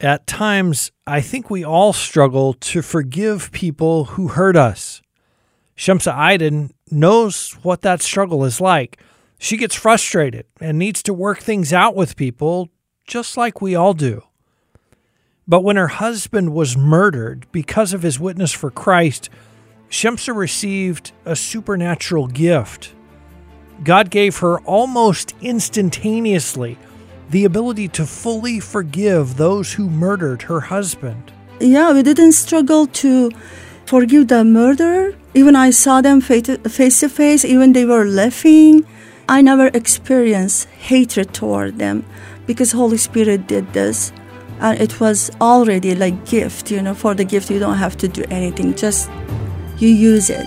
At times, I think we all struggle to forgive people who hurt us. Shamsa Aydin knows what that struggle is like. She gets frustrated and needs to work things out with people, just like we all do. But when her husband was murdered because of his witness for Christ, Shamsa received a supernatural gift. God gave her almost instantaneously the ability to fully forgive those who murdered her husband. Yeah, we didn't struggle to forgive the murderer. Even I saw them face to face, even they were laughing. I never experienced hatred toward them because Holy Spirit did this. And it was already like gift, you know, for the gift you don't have to do anything, just you use it.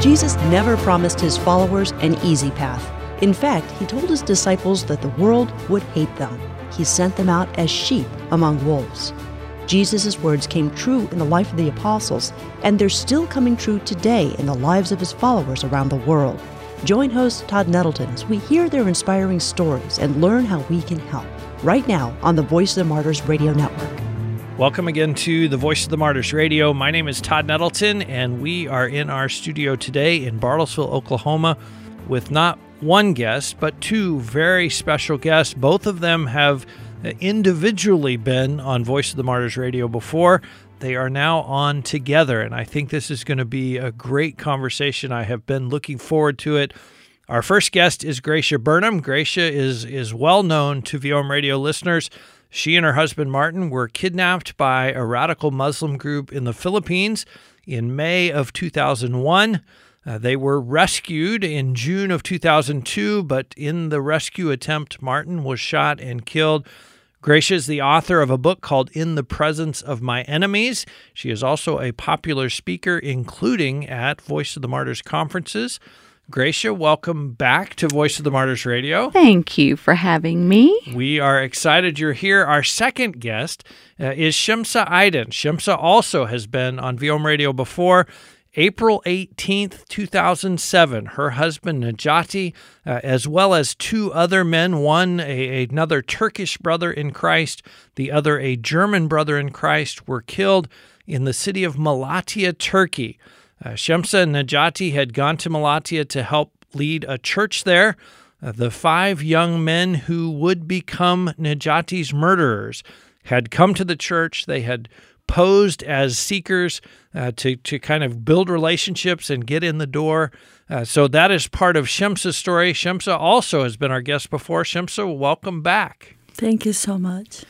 Jesus never promised his followers an easy path. In fact, he told his disciples that the world would hate them. He sent them out as sheep among wolves. Jesus' words came true in the life of the apostles, and they're still coming true today in the lives of his followers around the world. Join host Todd Nettleton as we hear their inspiring stories and learn how we can help. Right now on the Voice of the Martyrs Radio Network. Welcome again to the Voice of the Martyrs Radio. My name is Todd Nettleton, and we are in our studio today in Bartlesville, Oklahoma, with not one guest, but two very special guests. Both of them have individually been on Voice of the Martyrs Radio before. They are now on together, and I think this is going to be a great conversation. I have been looking forward to it. Our first guest is Gracia Burnham. Gracia is is well known to VOM radio listeners. She and her husband Martin were kidnapped by a radical Muslim group in the Philippines in May of 2001. Uh, they were rescued in June of 2002, but in the rescue attempt, Martin was shot and killed. Gracia is the author of a book called In the Presence of My Enemies. She is also a popular speaker, including at Voice of the Martyrs conferences. Gracia, welcome back to Voice of the Martyrs Radio. Thank you for having me. We are excited you're here. Our second guest uh, is Shamsa Aydin. Shamsa also has been on VOM Radio before. April 18th, 2007, her husband Najati, uh, as well as two other men, one a, another Turkish brother in Christ, the other a German brother in Christ, were killed in the city of Malatya, Turkey. Uh, Shamsa and Najati had gone to Malatya to help lead a church there. Uh, the five young men who would become Najati's murderers had come to the church. They had posed as seekers uh, to, to kind of build relationships and get in the door. Uh, so that is part of Shemsa's story. Shemsa also has been our guest before. Shemsa, welcome back. Thank you so much.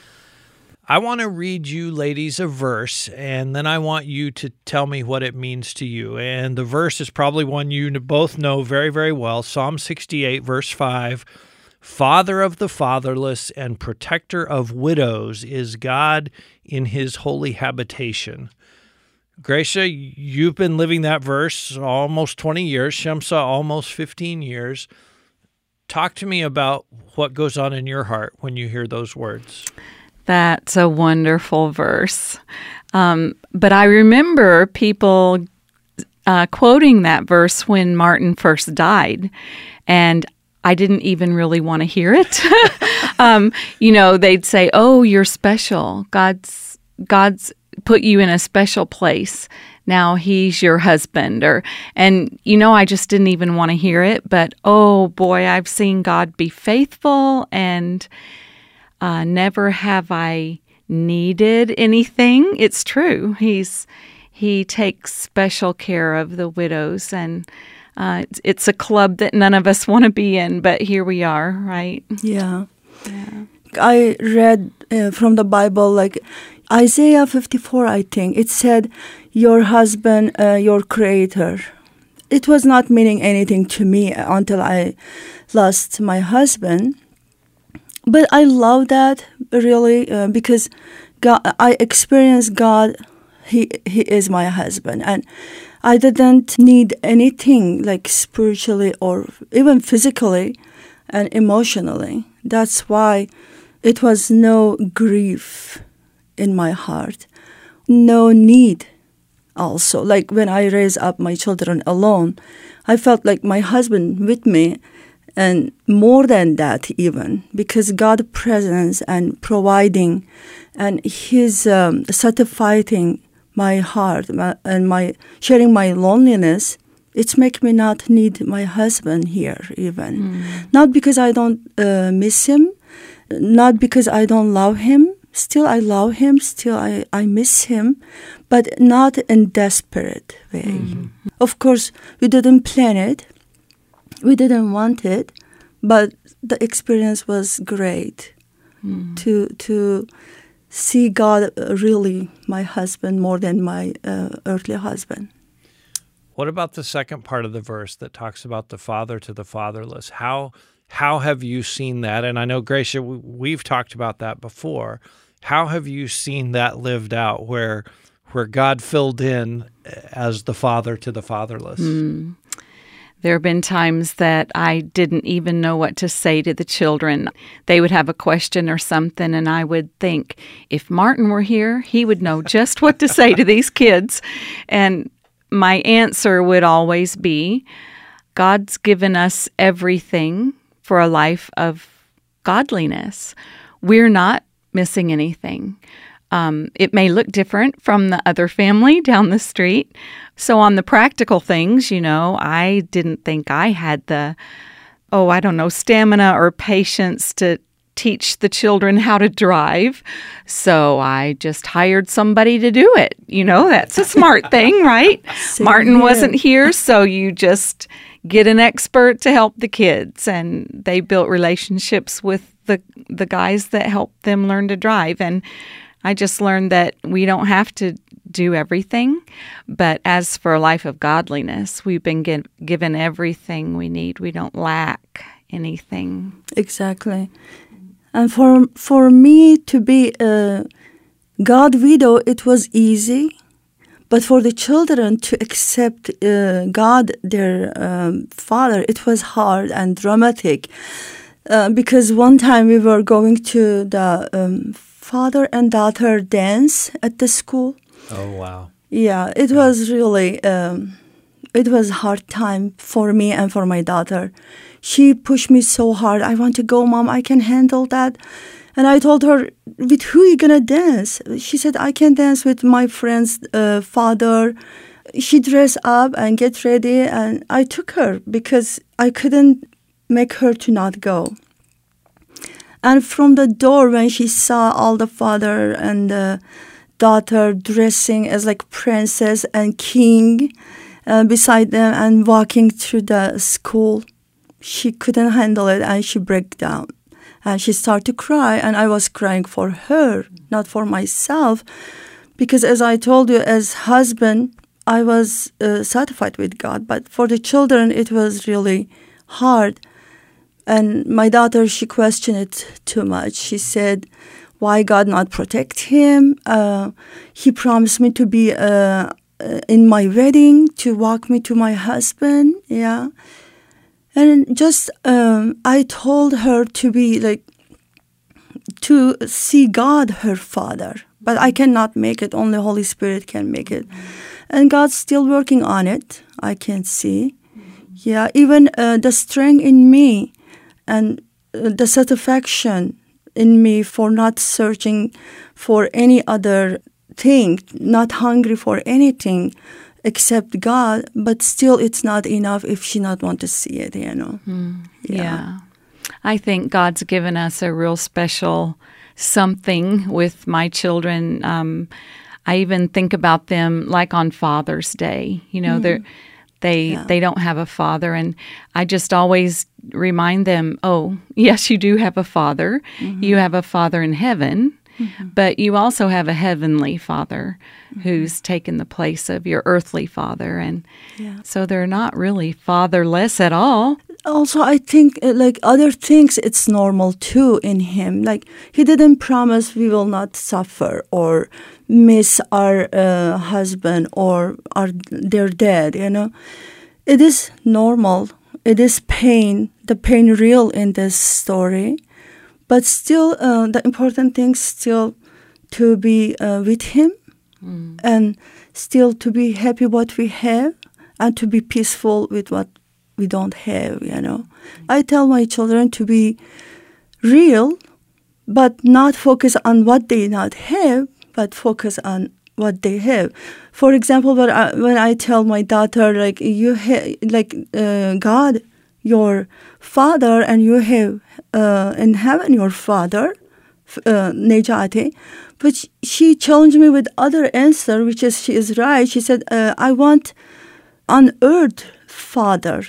I want to read you, ladies, a verse, and then I want you to tell me what it means to you. And the verse is probably one you both know very, very well Psalm 68, verse 5. Father of the fatherless and protector of widows is God in his holy habitation. Gracia, you've been living that verse almost 20 years, Shamsa almost 15 years. Talk to me about what goes on in your heart when you hear those words. That's a wonderful verse. Um, but I remember people uh, quoting that verse when Martin first died. And I didn't even really want to hear it. um, you know, they'd say, "Oh, you're special. God's God's put you in a special place. Now He's your husband." Or, and you know, I just didn't even want to hear it. But oh boy, I've seen God be faithful, and uh, never have I needed anything. It's true. He's He takes special care of the widows and uh, it's, it's, a club that none of us want to be in, but here we are, right? Yeah. yeah. I read uh, from the Bible, like Isaiah 54, I think, it said, Your husband, uh, your creator. It was not meaning anything to me until I lost my husband. But I love that really uh, because God, I experienced God. He He is my husband, and I didn't need anything like spiritually or even physically and emotionally. That's why it was no grief in my heart, no need also. Like when I raised up my children alone, I felt like my husband with me and more than that even because god presence and providing and his um, satisfying my heart and my sharing my loneliness it's make me not need my husband here even. Hmm. Not because i don't uh, miss him not because i don't love him still i love him still i, I miss him but not in desperate way. Hmm. Mm-hmm. Of course we didn't plan it we didn't want it, but the experience was great hmm. to to see God really my husband more than my uh, earthly husband. What about the second part of the verse that talks about the father to the fatherless? How how have you seen that? And I know Gracia, we- we've talked about that before. How have you seen that lived out, where where God filled in as the father to the fatherless? There have been times that I didn't even know what to say to the children. They would have a question or something, and I would think, if Martin were here, he would know just what to say to these kids. And my answer would always be God's given us everything for a life of godliness. We're not missing anything. Um, it may look different from the other family down the street. So, on the practical things, you know, I didn't think I had the, oh, I don't know, stamina or patience to teach the children how to drive. So, I just hired somebody to do it. You know, that's a smart thing, right? Martin here. wasn't here, so you just get an expert to help the kids. And they built relationships with the, the guys that helped them learn to drive. And I just learned that we don't have to do everything, but as for a life of godliness, we've been gi- given everything we need. We don't lack anything. Exactly. And for for me to be a God widow, it was easy. But for the children to accept uh, God, their um, father, it was hard and dramatic. Uh, because one time we were going to the um, father and daughter dance at the school. Oh wow! Yeah, it was really um, it was hard time for me and for my daughter. She pushed me so hard. I want to go, mom. I can handle that. And I told her, with who you gonna dance? She said, I can dance with my friend's uh, father. She dressed up and get ready, and I took her because I couldn't make her to not go. And from the door, when she saw all the father and the daughter dressing as like princess and king uh, beside them and walking through the school, she couldn't handle it and she broke down. And she started to cry, and I was crying for her, not for myself, because as I told you, as husband, I was uh, satisfied with God, but for the children, it was really hard. And my daughter, she questioned it too much. She said, "Why God not protect him? Uh, he promised me to be uh, uh, in my wedding, to walk me to my husband. Yeah." And just um, I told her to be like to see God, her Father, but I cannot make it. Only Holy Spirit can make it, and God's still working on it. I can see. Yeah, even uh, the strength in me and uh, the satisfaction in me for not searching for any other thing, not hungry for anything except God, but still it's not enough if she not want to see it, you know. Yeah. I think God's given us a real special something with my children. Um, I even think about them like on Father's Day. You know, they're they Yeah. they don't have a father, and I just always remind them, oh, yes, you do have a father. Mm-hmm. You have a father in heaven. Mm-hmm. But you also have a heavenly father mm-hmm. who's taken the place of your earthly father. And Yeah. so they're not really fatherless at all. Also i think uh, like other things it's normal too in him. Like he didn't promise we will not suffer or miss our uh, husband or our their dead you know? It is normal. It is pain the pain real in this story. But still uh, the important thing still to be uh, with him and still to be happy what we have and to be peaceful with what we don't have, you know. I tell my children to be real, but not focus on what they not have, but focus on what they have. For example, when I, when I tell my daughter, like you like uh, God, your father, and you have uh, in heaven your father, uh, Nejati, but she challenged me with other answer, which is she is right. She said, uh, "I want on earth father."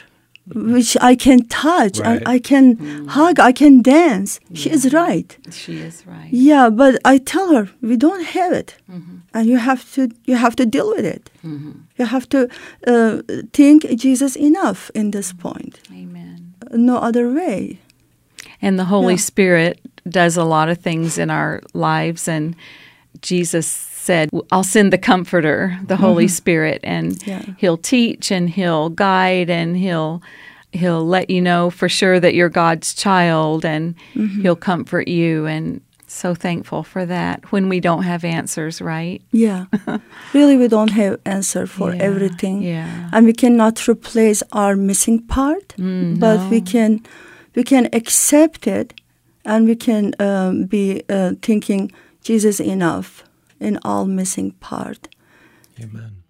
Which I can touch Right. and I can mm. hug, I can dance. She is right. She is right. Yeah, but I tell her we don't have it, mm-hmm. and you have to you have to deal with it. Mm-hmm. You have to uh, think Jesus enough in this point. Amen. No other way. And the Holy Yeah. Spirit does a lot of things in our lives. And Jesus said, I'll send the Comforter, the Holy Spirit, and Mm-hmm. Yeah. He'll teach and He'll guide and He'll He'll let you know for sure that you're God's child and Mm-hmm. He'll comfort you. And so thankful for that when we don't have answers, right? Yeah, really, we don't have answer for Yeah, everything, yeah. and we cannot replace our missing part. but we can we can accept it, and we can um, be uh, thinking Jesus enough in all missing part. Amen.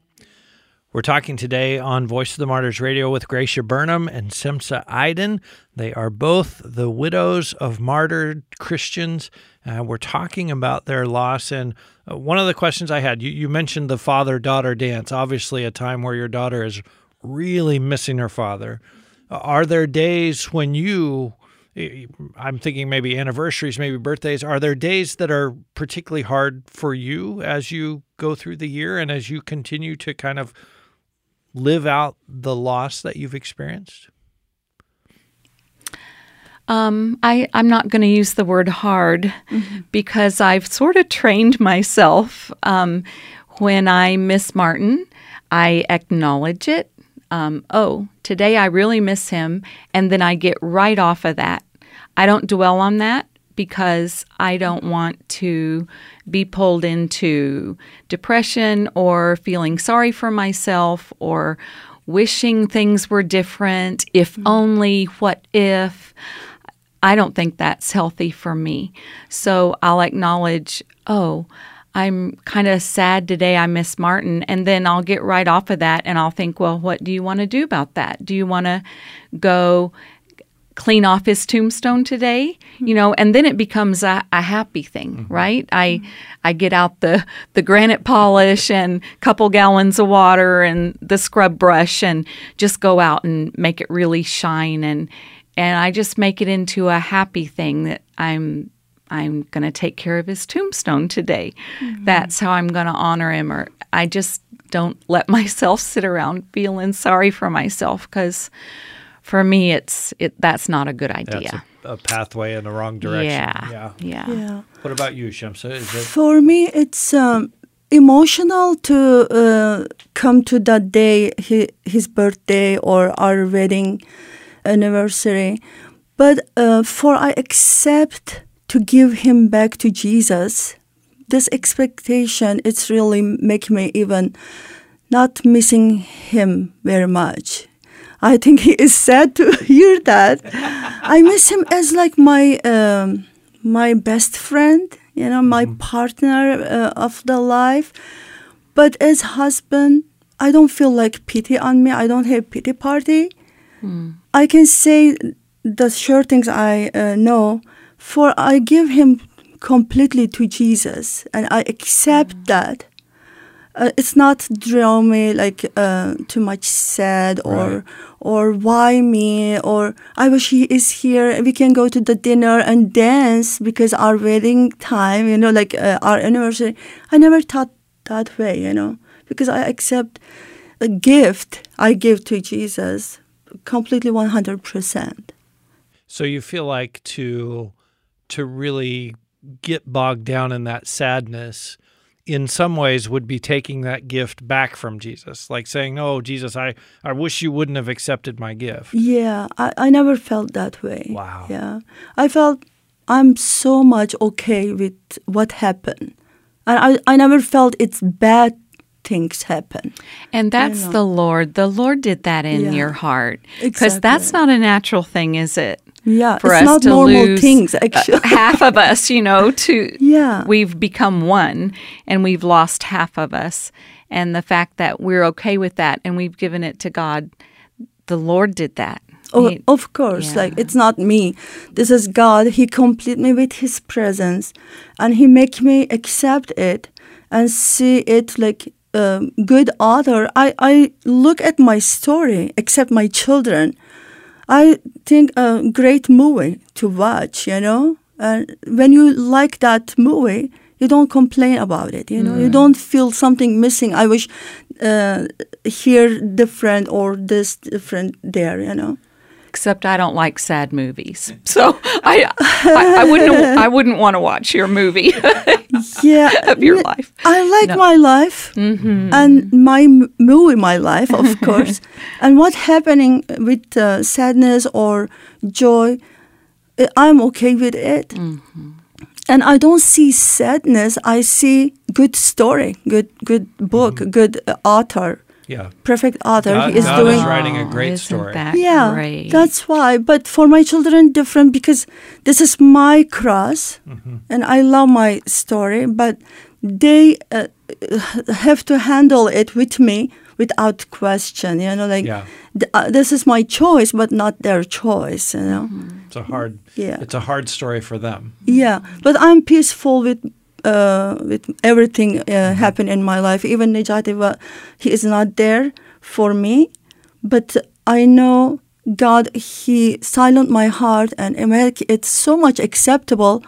We're talking today on Voice of the Martyrs Radio with Gracia Burnham and Simsa Aydin. They are both the widows of martyred Christians. Uh, we're talking about their loss. And uh, one of the questions I had you, you mentioned the father daughter dance, obviously, a time where your daughter is really missing her father. Uh, Are there days when you, I'm thinking maybe anniversaries, maybe birthdays, are there days that are particularly hard for you as you go through the year and as you continue to kind of live out the loss that you've experienced? Um, I, I'm not going to use the word hard because I've sort of trained myself. Um, when I miss Martin, I acknowledge it. Um, oh, today I really miss him. And then I get right off of that. I don't dwell on that because I don't want to be pulled into depression or feeling sorry for myself or wishing things were different. If only, what if? I don't think that's healthy for me. So I'll acknowledge, oh, I'm kind of sad today. I miss Martin. And then I'll get right off of that and I'll think, well, what do you want to do about that? Do you want to go clean off his tombstone today mm-hmm. you know and then it becomes a, a happy thing mm-hmm. right i mm-hmm. i get out the the granite polish and couple gallons of water and the scrub brush and just go out and make it really shine and and i just make it into a happy thing that i'm i'm going to take care of his tombstone today that's how i'm going to honor him or i just don't let myself sit around feeling sorry for myself because for me it's it that's not a good That's idea a, a pathway in the wrong direction. yeah Yeah. yeah Yeah. What about you, Shamsa? Is it For me, it's um, emotional to uh, come to that day, hi- his birthday or our wedding anniversary. But uh, for I accept to give him back to Jesus, this expectation, it's really make me even not missing him very much. I think he is sad to hear that. I miss him as like my um, my best friend, you know, my partner uh, of the life. But as husband, I don't feel like pity on me. I don't have pity party. I can say the sure things I uh, know, for I give him completely to Jesus, and I accept that. Uh, it's not draw me like uh, too much sad or Right. or why me or I wish he is here. We can go to the dinner and dance because our wedding time, you know, like uh, our anniversary. I never thought that way, you know, because I accept a gift I give to Jesus completely one hundred percent. so you feel like to to really get bogged down in that sadness in some ways would be taking that gift back from Jesus, like saying, "Oh, Jesus, I I wish you wouldn't have accepted my gift." Yeah, I, I never felt that way. Wow. Yeah. I felt I'm so much okay with what happened. And I, I never felt it's bad things happen. And that's know. the Lord. The Lord did that in Yeah. your heart. Because that's not a natural thing, is it? Yeah, For it's us not to normal lose things uh, actually. half of us, you know, to Yeah. we've become one and we've lost half of us. And the fact that we're okay with that and we've given it to God, the Lord did that. Oh, He- of course, like it's not me. This is God. He complete me with His presence, and He make me accept it and see it like um, good author. I I look at my story, except my children. I think a great movie to watch. You know, and when you like that movie. You don't complain about it, you know. You don't feel something missing. I wish uh, here different or this different there, you know. Except I don't like sad movies. So I I, I wouldn't I wouldn't want to watch your movie yeah of your life. i like my life and my m- movie my life of course. And what happening with uh, sadness or joy uh, i'm okay with it. And i don't see sadness. I see good story good good book good uh, author Yeah. perfect author God- he is God doing is writing a great isn't story. That yeah great? that's why but for my children different because this is my cross and i love my story but they uh, have to handle it with me without question you know like Yeah. th- uh, this is my choice but not their choice you know It's a hard. Yeah. It's a hard story for them. yeah but i'm peaceful with uh, with everything uh, happen in my life. Even Nejati, he is not there for me but i know god he silent my heart and make it so much acceptable.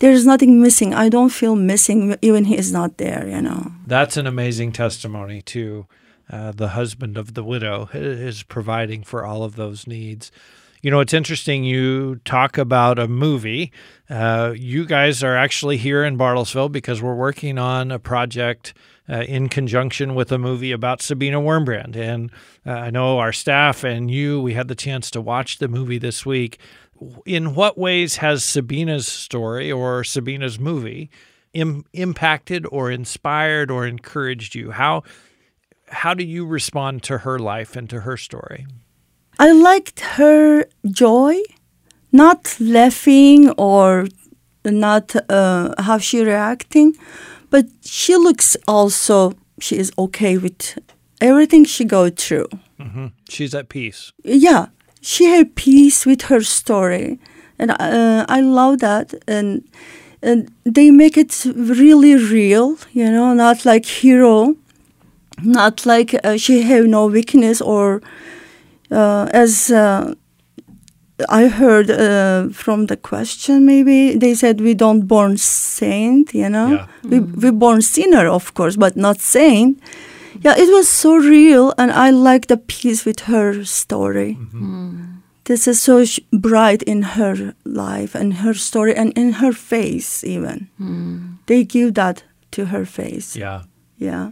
There is nothing missing. I don't feel missing even he is not there you know. That's an amazing testimony to uh, the husband of the widow is providing for all of those needs. You know, it's interesting. You talk about a movie. Uh, you guys are actually here in Bartlesville because we're working on a project uh, in conjunction with a movie about Sabina Wurmbrand. And uh, I know our staff and you, we had the chance to watch the movie this week. In what ways has Sabina's story or Sabina's movie Im- impacted or inspired or encouraged you? How how do you respond to her life and to her story? I liked her joy, not laughing or not uh, how she reacting, but she looks also she is okay with everything she go through. She's at peace. Yeah, she had peace with her story, and uh, I love that. And and they make it really real, you know, not like hero, not like uh, she have no weakness or Uh, as uh, I heard uh, from the question, maybe they said we don't born saint, you know, Yeah. we mm-hmm. we born sinner, of course, but not saint. Yeah, it was so real, and I like the piece with her story. Mm-hmm. Mm. This is so sh- bright in her life and her story, and in her face even. Mm. They give that to her face. Yeah. Yeah.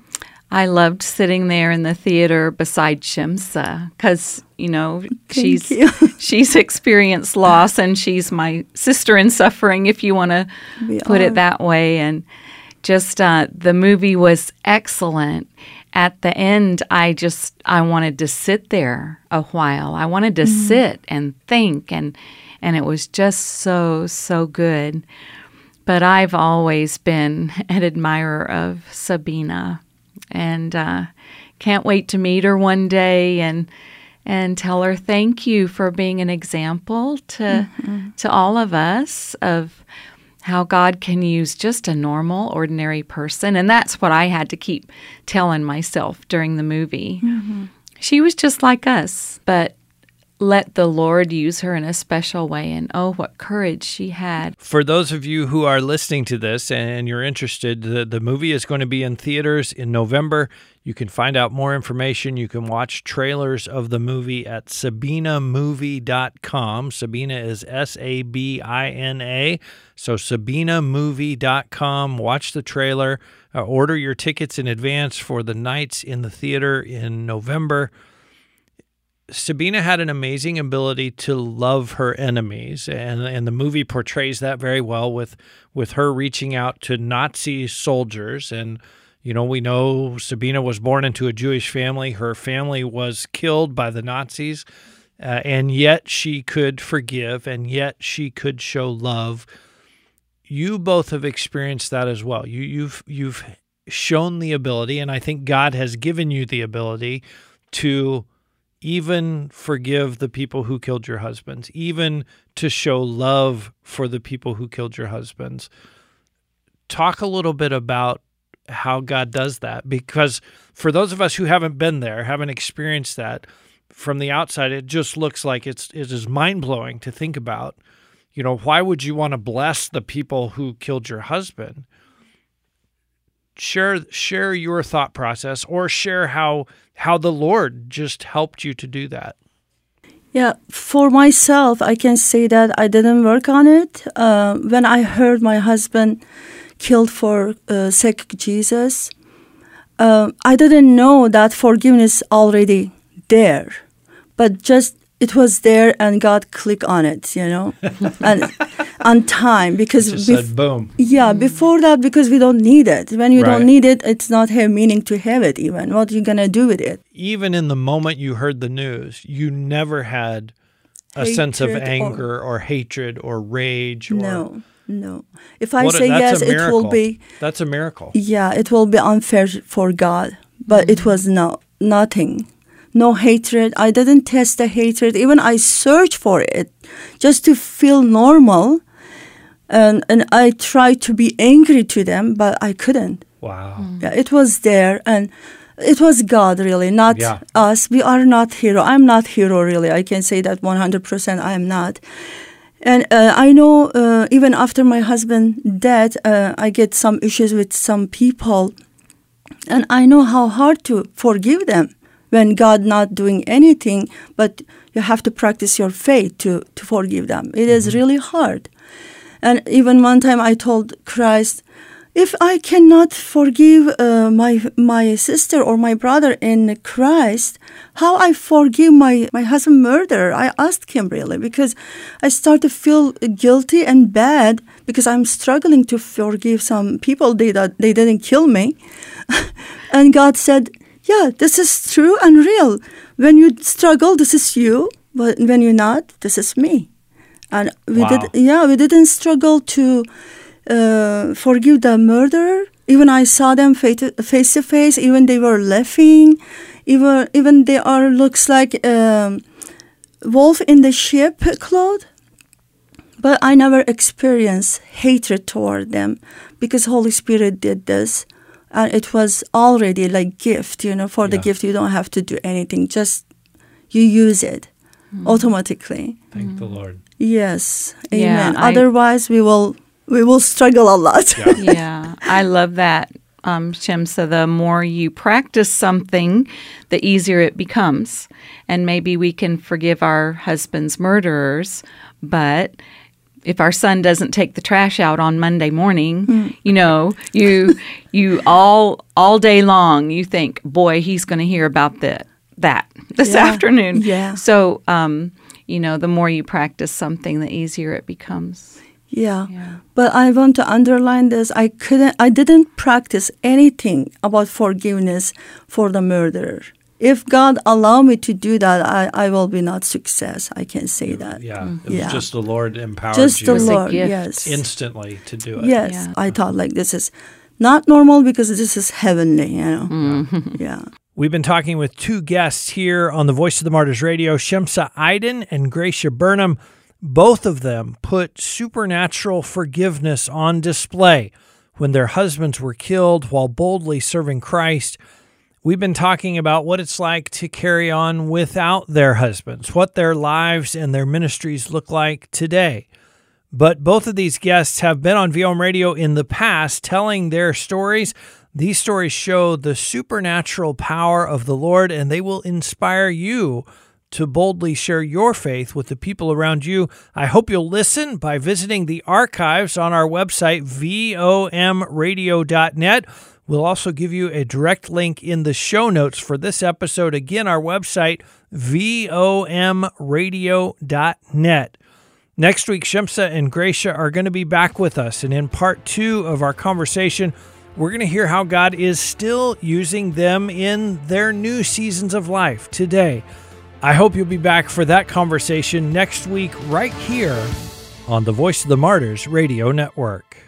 I loved sitting there in the theater beside Shimsa because you know she's you. she's experienced loss and she's my sister in suffering, if you want to put are. it that way. And just uh, the movie was excellent. At the end, I just I wanted to sit there a while. I wanted to sit and think, and and it was just so so good. But I've always been an admirer of Sabina, and uh, can't wait to meet her one day and and tell her thank you for being an example to to all of us of how God can use just a normal, ordinary person. And that's what I had to keep telling myself during the movie. She was just like us, but let the Lord use her in a special way. And oh, what courage she had. For those of you who are listening to this and you're interested, the, the movie is going to be in theaters in November. You can find out more information. You can watch trailers of the movie at sabinamovie.com. Sabina is S A B I N A. So sabinamovie.com. Watch the trailer. Uh, order your tickets in advance for the nights in the theater in November. Sabina had an amazing ability to love her enemies, and and the movie portrays that very well with with her reaching out to Nazi soldiers and You know, we know Sabina was born into a Jewish family. Her family was killed by the Nazis, uh, and yet she could forgive, and yet she could show love. You both have experienced that as well. You, you've you've shown the ability, and I think God has given you the ability to even forgive the people who killed your husbands, even to show love for the people who killed your husbands. Talk a little bit about how God does that because for those of us who haven't been there, haven't experienced that from the outside, it just looks like it's it is mind blowing to think about. You know, why would you want to bless the people who killed your husband? Share share your thought process or share how how the Lord just helped you to do that. Yeah, for myself, I can say that I didn't work on it. Uh, when I heard my husband killed for uh, sake Jesus, uh, I didn't know that forgiveness already there, but just it was there and God clicked on it, you know, and on time because just bef- said boom. Yeah, before that because we don't need it. When you right. don't need it, it's not have meaning to have it. Even what you gonna do with it? Even in the moment you heard the news, you never had a hatred sense of anger or, or, hatred or rage. Or, no, no. If I say a, yes, it will be. That's a miracle. Yeah, it will be unfair for God, but mm-hmm. it was no nothing no hatred. I didn't test the hatred. Even I searched for it just to feel normal. And, and I tried to be angry to them, but I couldn't. Wow. Mm. Yeah, it was there. And it was God really, not yeah. us. We are not hero. I'm not hero really. I can say that 100% I am not. And uh, I know uh, even after my husband dead, uh, I get some issues with some people. And I know how hard to forgive them when God not doing anything, but you have to practice your faith to, to forgive them. It is mm-hmm. really hard. And even one time I told Christ, if I cannot forgive uh, my my sister or my brother in Christ, how I forgive my my husband murderer? I asked him really because I start to feel guilty and bad because I'm struggling to forgive some people they that they didn't kill me, and God said, yeah, this is true and real. When you struggle, this is you. But when you're not, this is me. And we wow. did, yeah, we didn't struggle to uh, forgive the murderer. Even I saw them face to face. Even they were laughing. Even even they are looks like um, wolf in the sheep cloth. But I never experienced hatred toward them because Holy Spirit did this and it was already like gift you know for the gift you don't have to do anything just you use it mm. automatically. Thank mm. the lord. Yes. Amen. Yeah, otherwise I, we will we will struggle a lot. Yeah, yeah i love that um, Shemsa, the more you practice something, the easier it becomes. And maybe we can forgive our husband's murderers, but if our son doesn't take the trash out on Monday morning, mm. you know, you you all all day long you think, boy, he's going to hear about the that this yeah. afternoon. Yeah. So, um, you know, the more you practice something, the easier it becomes. Yeah. yeah. But I want to underline this. I couldn't I didn't practice anything about forgiveness for the murderer if God allow me to do that, I, I will be not success. I can say that. Yeah, mm. it was yeah. just the Lord empowered just you. the Lord, yes, instantly to do it. Yes, yeah. I thought like this is not normal because this is heavenly. You know, mm. yeah. We've been talking with two guests here on the Voice of the Martyrs Radio, Shemsa Aydin and Gracia Burnham. Both of them put supernatural forgiveness on display when their husbands were killed while boldly serving Christ. We've been talking about what it's like to carry on without their husbands, what their lives and their ministries look like today. But both of these guests have been on VOM radio in the past telling their stories. These stories show the supernatural power of the Lord, and they will inspire you to boldly share your faith with the people around you. I hope you'll listen by visiting the archives on our website, vomradio.net We'll also give you a direct link in the show notes for this episode. Again, our website, vomradio.net. Next week, Shemsa and Gracia are going to be back with us. And in part two of our conversation, We're going to hear how God is still using them in their new seasons of life today. I hope you'll be back for that conversation next week, right here on the Voice of the Martyrs Radio Network.